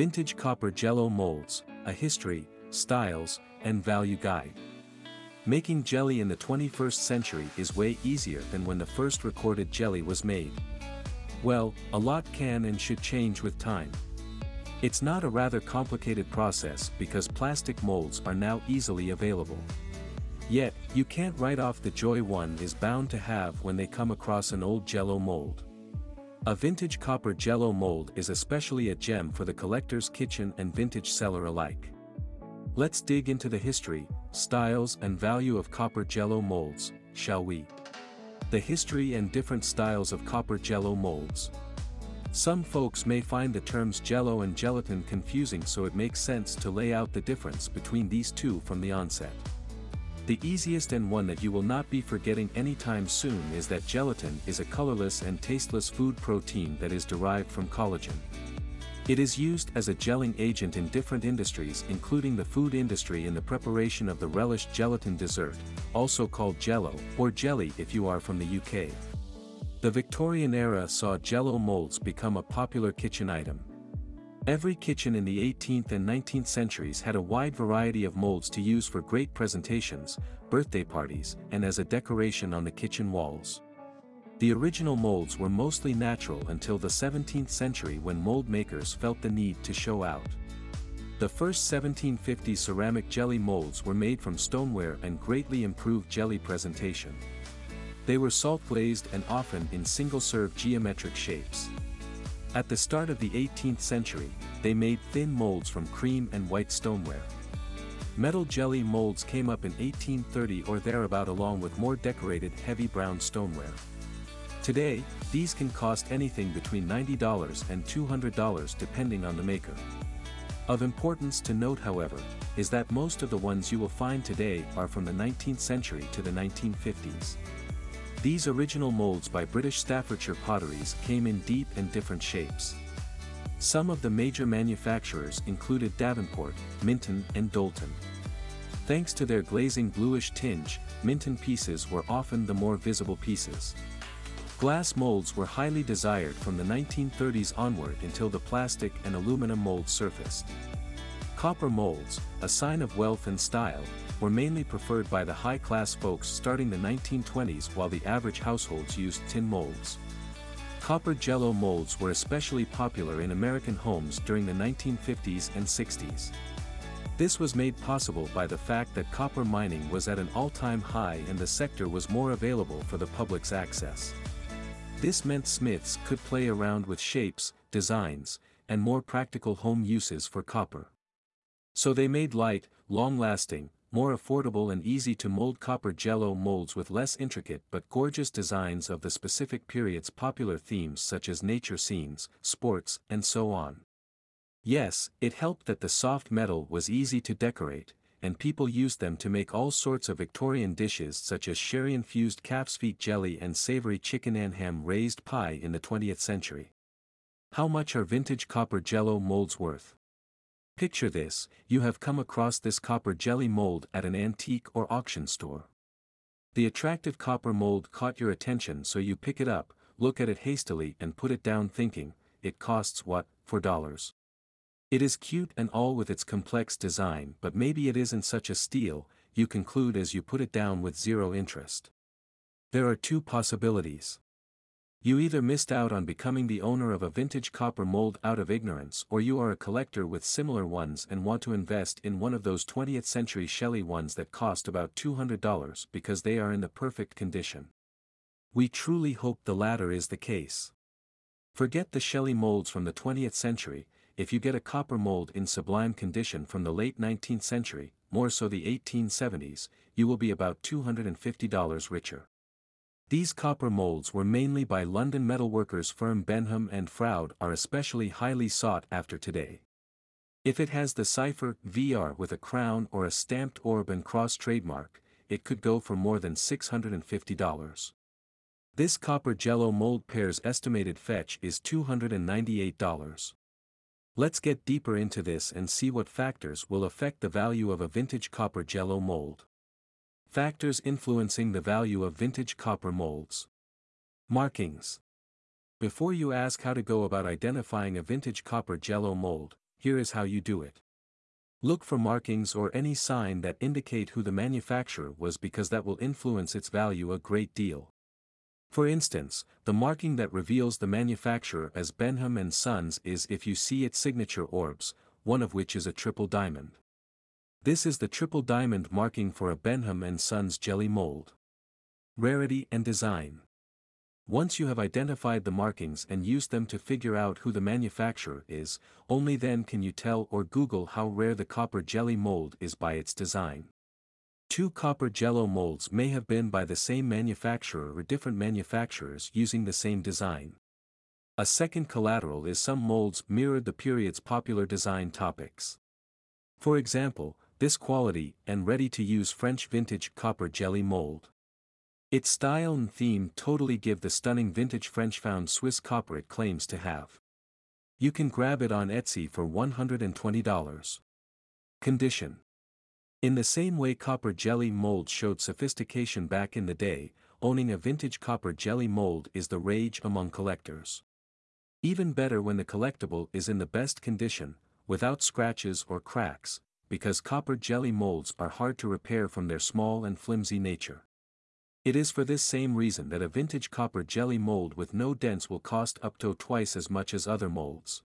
Vintage Copper Jello Molds, A History, Styles, and Value Guide. Making jelly in the 21st century is way easier than when the first recorded jelly was made. Well, a lot can and should change with time. It's not a rather complicated process because plastic molds are now easily available. Yet, you can't write off the joy one is bound to have when they come across an old jello mold. A vintage copper jello mold is especially a gem for the collector's kitchen and vintage seller alike. Let's dig into the history, styles and value of copper jello molds, shall we? The history and different styles of copper jello molds. Some folks may find the terms jello and gelatin confusing so it makes sense to lay out the difference between these two from the onset. The easiest and one that you will not be forgetting anytime soon is that gelatin is a colorless and tasteless food protein that is derived from collagen. It is used as a gelling agent in different industries including the food industry in the preparation of the relished gelatin dessert, also called jello, or jelly if you are from the UK. The Victorian era saw jello molds become a popular kitchen item. Every kitchen in the 18th and 19th centuries had a wide variety of molds to use for great presentations, birthday parties, and as a decoration on the kitchen walls. The original molds were mostly natural until the 17th century when mold makers felt the need to show out. The first 1750 ceramic jelly molds were made from stoneware and greatly improved jelly presentation. They were salt-glazed and often in single-serve geometric shapes. At the start of the 18th century, they made thin molds from cream and white stoneware. Metal jelly molds came up in 1830 or thereabout along with more decorated heavy brown stoneware. Today, these can cost anything between $90 and $200 depending on the maker. Of importance to note however, is that most of the ones you will find today are from the 19th century to the 1950s. These original molds by British Staffordshire Potteries came in deep and different shapes. Some of the major manufacturers included Davenport, Minton and Doulton. Thanks to their glazing bluish tinge, Minton pieces were often the more visible pieces. Glass molds were highly desired from the 1930s onward until the plastic and aluminum molds surfaced. Copper molds, a sign of wealth and style, were mainly preferred by the high-class folks starting the 1920s while the average households used tin molds. Copper jello molds were especially popular in American homes during the 1950s and 60s. This was made possible by the fact that copper mining was at an all-time high and the sector was more available for the public's access. This meant smiths could play around with shapes, designs, and more practical home uses for copper. So they made light, long-lasting, more affordable and easy to mold copper jello molds with less intricate but gorgeous designs of the specific period's popular themes such as nature scenes, sports, and so on. Yes, it helped that the soft metal was easy to decorate, and people used them to make all sorts of Victorian dishes such as sherry-infused calf's feet jelly and savory chicken and ham raised pie in the 20th century. How much are vintage copper jello molds worth? Picture this, you have come across this copper jelly mold at an antique or auction store. The attractive copper mold caught your attention so you pick it up, look at it hastily and put it down thinking, it costs what, for dollars. It is cute and all with its complex design but maybe it isn't such a steal, you conclude as you put it down with zero interest. There are two possibilities. You either missed out on becoming the owner of a vintage copper mold out of ignorance or you are a collector with similar ones and want to invest in one of those 20th century Shelley ones that cost about $200 because they are in the perfect condition. We truly hope the latter is the case. Forget the Shelley molds from the 20th century, if you get a copper mold in sublime condition from the late 19th century, more so the 1870s, you will be about $250 richer. These copper molds were mainly by London metalworkers firm Benham and Froud are especially highly sought after today. If it has the cipher VR with a crown or a stamped orb and cross trademark, it could go for more than $650. This copper jello mold pair's estimated fetch is $298. Let's get deeper into this and see what factors will affect the value of a vintage copper jello mold. Factors influencing the value of vintage copper molds. Markings. Before you ask how to go about identifying a vintage copper jello mold, here is how you do it. Look for markings or any sign that indicate who the manufacturer was because that will influence its value a great deal. For instance, the marking that reveals the manufacturer as Benham and Sons is if you see its signature orbs, one of which is a triple diamond. This is the triple diamond marking for a Benham and Sons jelly mold. Rarity and design. Once you have identified the markings and used them to figure out who the manufacturer is, only then can you tell or Google how rare the copper jelly mold is by its design. Two copper jello molds may have been by the same manufacturer or different manufacturers using the same design. A second collateral is some molds mirrored the period's popular design topics. For example, this quality and ready-to-use French vintage copper jelly mold. Its style and theme totally give the stunning vintage French found Swiss copper it claims to have. You can grab it on Etsy for $120. Condition In the same way copper jelly mold showed sophistication back in the day, owning a vintage copper jelly mold is the rage among collectors. Even better when the collectible is in the best condition, without scratches or cracks, because copper jelly molds are hard to repair from their small and flimsy nature. It is for this same reason that a vintage copper jelly mold with no dents will cost up to twice as much as other molds.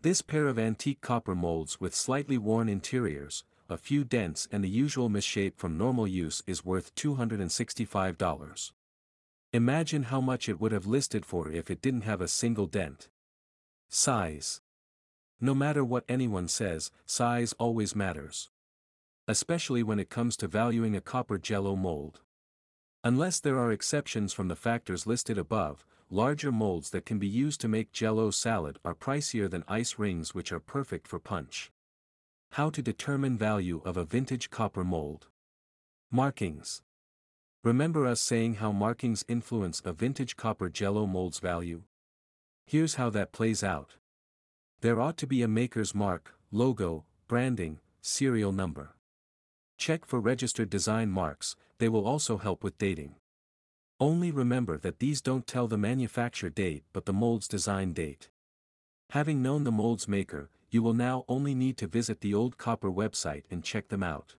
This pair of antique copper molds with slightly worn interiors, a few dents and the usual misshape from normal use is worth $265. Imagine how much it would have listed for if it didn't have a single dent. Size. No matter what anyone says, size always matters. Especially when it comes to valuing a copper jello mold. Unless there are exceptions from the factors listed above, larger molds that can be used to make jello salad are pricier than ice rings which are perfect for punch. How to determine value of a vintage copper mold. Markings. Remember us saying how markings influence a vintage copper jello mold's value? Here's how that plays out. There ought to be a maker's mark, logo, branding, serial number. Check for registered design marks, they will also help with dating. Only remember that these don't tell the manufacture date but the mold's design date. Having known the mold's maker, you will now only need to visit the old copper website and check them out.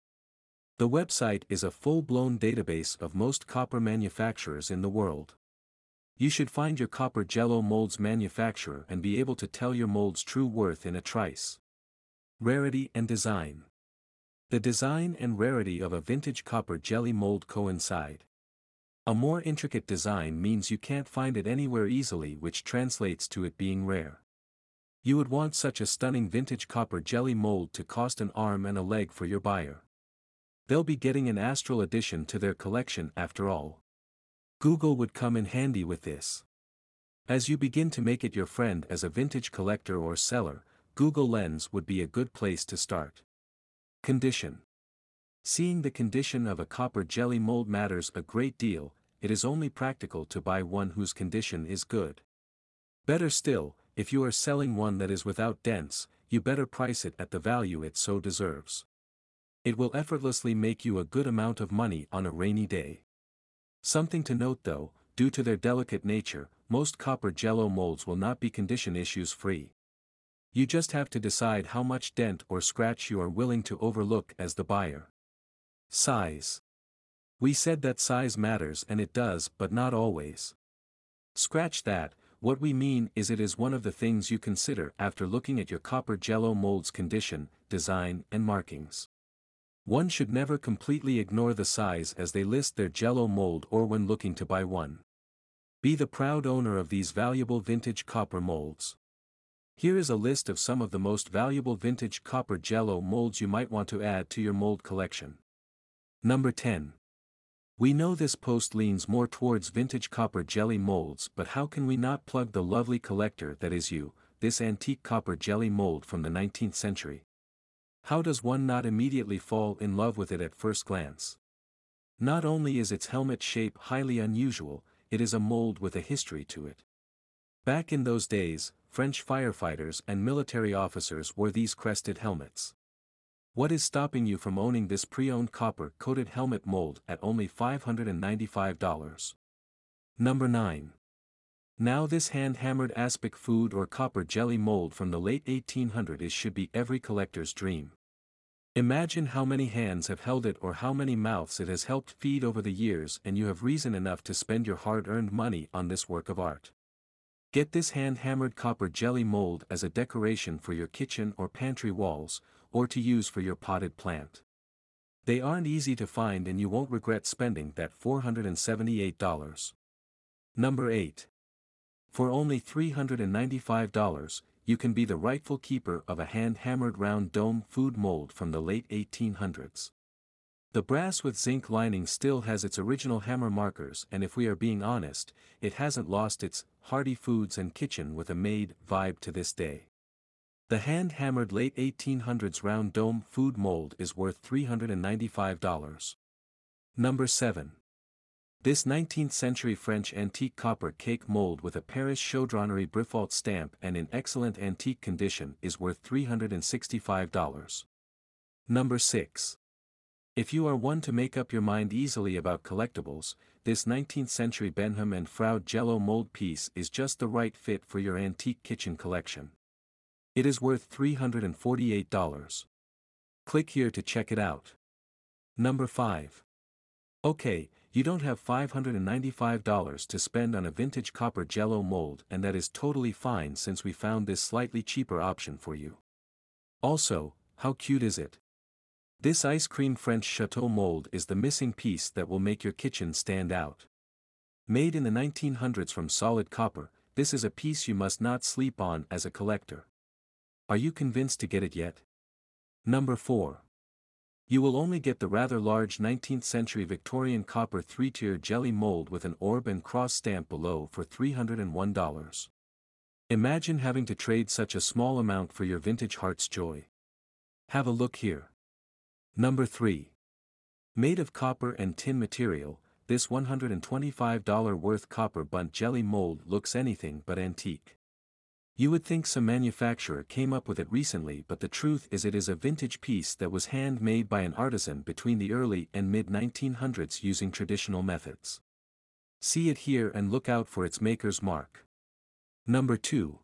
The website is a full-blown database of most copper manufacturers in the world. You should find your copper jello molds manufacturer and be able to tell your mold's true worth in a trice. Rarity and Design the design and rarity of a vintage copper jelly mold coincide. A more intricate design means you can't find it anywhere easily which translates to it being rare. You would want such a stunning vintage copper jelly mold to cost an arm and a leg for your buyer. They'll be getting an astral addition to their collection after all. Google would come in handy with this. As you begin to make it your friend as a vintage collector or seller, Google Lens would be a good place to start. Condition Seeing the condition of a copper jelly mold matters a great deal, it is only practical to buy one whose condition is good. Better still, if you are selling one that is without dents, you better price it at the value it so deserves. It will effortlessly make you a good amount of money on a rainy day. Something to note though, due to their delicate nature, most copper jello molds will not be condition issues free. You just have to decide how much dent or scratch you are willing to overlook as the buyer. Size. We said that size matters and it does but not always. Scratch that, what we mean is it is one of the things you consider after looking at your copper jello mold's condition, design and markings. One should never completely ignore the size as they list their jello mold or when looking to buy one. Be the proud owner of these valuable vintage copper molds. Here is a list of some of the most valuable vintage copper jello molds you might want to add to your mold collection. Number 10. We know this post leans more towards vintage copper jelly molds but how can we not plug the lovely collector that is you, this antique copper jelly mold from the 19th century? How does one not immediately fall in love with it at first glance? Not only is its helmet shape highly unusual, it is a mold with a history to it. Back in those days, French firefighters and military officers wore these crested helmets. What is stopping you from owning this pre-owned copper-coated helmet mold at only $595? Number 9. Now this hand-hammered aspic food or copper jelly mold from the late 1800s should be every collector's dream. Imagine how many hands have held it or how many mouths it has helped feed over the years and you have reason enough to spend your hard-earned money on this work of art. Get this hand-hammered copper jelly mold as a decoration for your kitchen or pantry walls, or to use for your potted plant. They aren't easy to find and you won't regret spending that $478. Number 8. For only $395, you can be the rightful keeper of a hand-hammered round dome food mold from the late 1800s. The brass with zinc lining still has its original hammer markers and if we are being honest, it hasn't lost its hearty foods and kitchen with a made vibe to this day. The hand-hammered late 1800s round dome food mold is worth $395. Number 7. This 19th-century French antique copper cake mold with a Paris Chaudronnerie Briffault stamp and in excellent antique condition is worth $365. Number 6. If you are one to make up your mind easily about collectibles, this 19th-century Benham and Froud Jello mold piece is just the right fit for your antique kitchen collection. It is worth $348. Click here to check it out. Number 5. Okay, you don't have $595 to spend on a vintage copper jello mold and that is totally fine since we found this slightly cheaper option for you. Also, how cute is it? This ice cream French chateau mold is the missing piece that will make your kitchen stand out. Made in the 1900s from solid copper, this is a piece you must not sleep on as a collector. Are you convinced to get it yet? Number 4. You will only get the rather large 19th century Victorian copper three-tier jelly mold with an orb and cross stamp below for $301. Imagine having to trade such a small amount for your vintage heart's joy. Have a look here. Number 3. Made of copper and tin material, this $125 worth copper Bundt jelly mold looks anything but antique. You would think some manufacturer came up with it recently but the truth is it is a vintage piece that was handmade by an artisan between the early and mid-1900s using traditional methods. See it here and look out for its maker's mark. Number 2.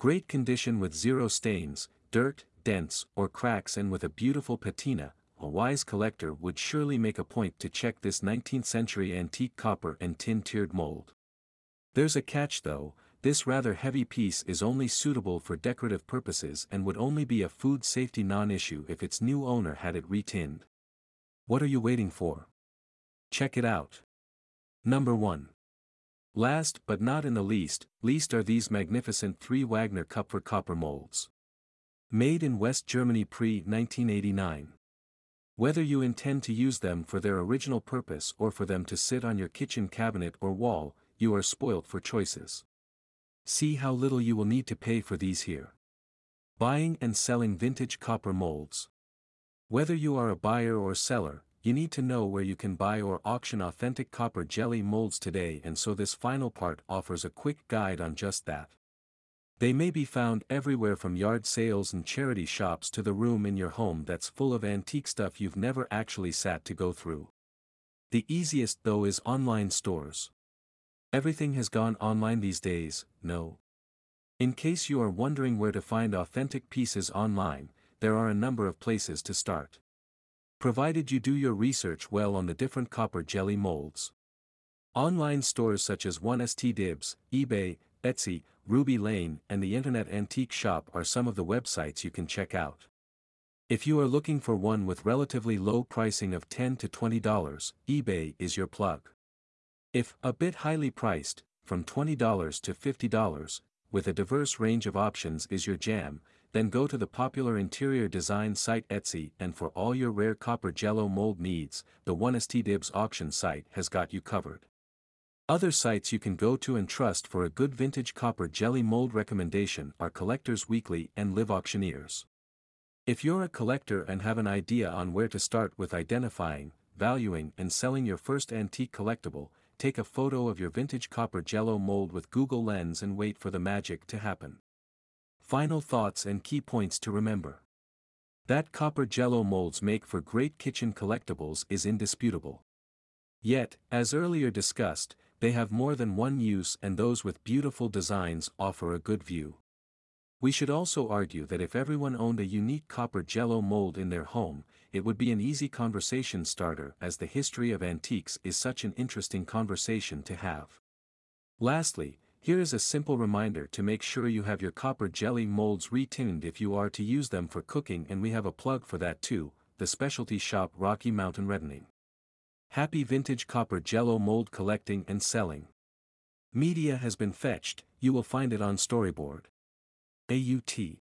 Great condition with zero stains, dirt, dents, or cracks and with a beautiful patina, a wise collector would surely make a point to check this 19th century antique copper and tin tiered mold. There's a catch though, this rather heavy piece is only suitable for decorative purposes and would only be a food safety non-issue if its new owner had it retinned. What are you waiting for? Check it out. Number 1. Last but not in the least, least are these magnificent three Wagner Kupfer copper molds. Made in West Germany pre-1989. Whether you intend to use them for their original purpose or for them to sit on your kitchen cabinet or wall, you are spoilt for choices. See how little you will need to pay for these here. Buying and selling vintage copper molds. Whether you are a buyer or seller, you need to know where you can buy or auction authentic copper jelly molds today and so this final part offers a quick guide on just that. They may be found everywhere from yard sales and charity shops to the room in your home that's full of antique stuff you've never actually sat to go through. The easiest though is online stores. Everything has gone online these days, no. In case you are wondering where to find authentic pieces online, there are a number of places to start. Provided you do your research well on the different copper jelly molds. Online stores such as 1stDibs, eBay, Etsy, Ruby Lane and the Internet Antique Shop are some of the websites you can check out. If you are looking for one with relatively low pricing of 10 to $20, eBay is your plug. If a bit highly priced, from $20 to $50, with a diverse range of options is your jam, then go to the popular interior design site Etsy and for all your rare copper jello mold needs, the 1stDibs auction site has got you covered. Other sites you can go to and trust for a good vintage copper jelly mold recommendation are Collectors Weekly and Live Auctioneers. If you're a collector and have an idea on where to start with identifying, valuing and selling your first antique collectible, take a photo of your vintage copper jello mold with Google Lens and wait for the magic to happen. Final thoughts and key points to remember. That copper jello molds make for great kitchen collectibles is indisputable. Yet, as earlier discussed, they have more than one use and those with beautiful designs offer a good view. We should also argue that if everyone owned a unique copper jello mold in their home, it would be an easy conversation starter as the history of antiques is such an interesting conversation to have. Lastly, here is a simple reminder to make sure you have your copper jelly molds retinned if you are to use them for cooking and we have a plug for that too, the specialty shop Rocky Mountain Retinning. Happy vintage copper jello mold collecting and selling. Media has been fetched, you will find it on storyboard. AUT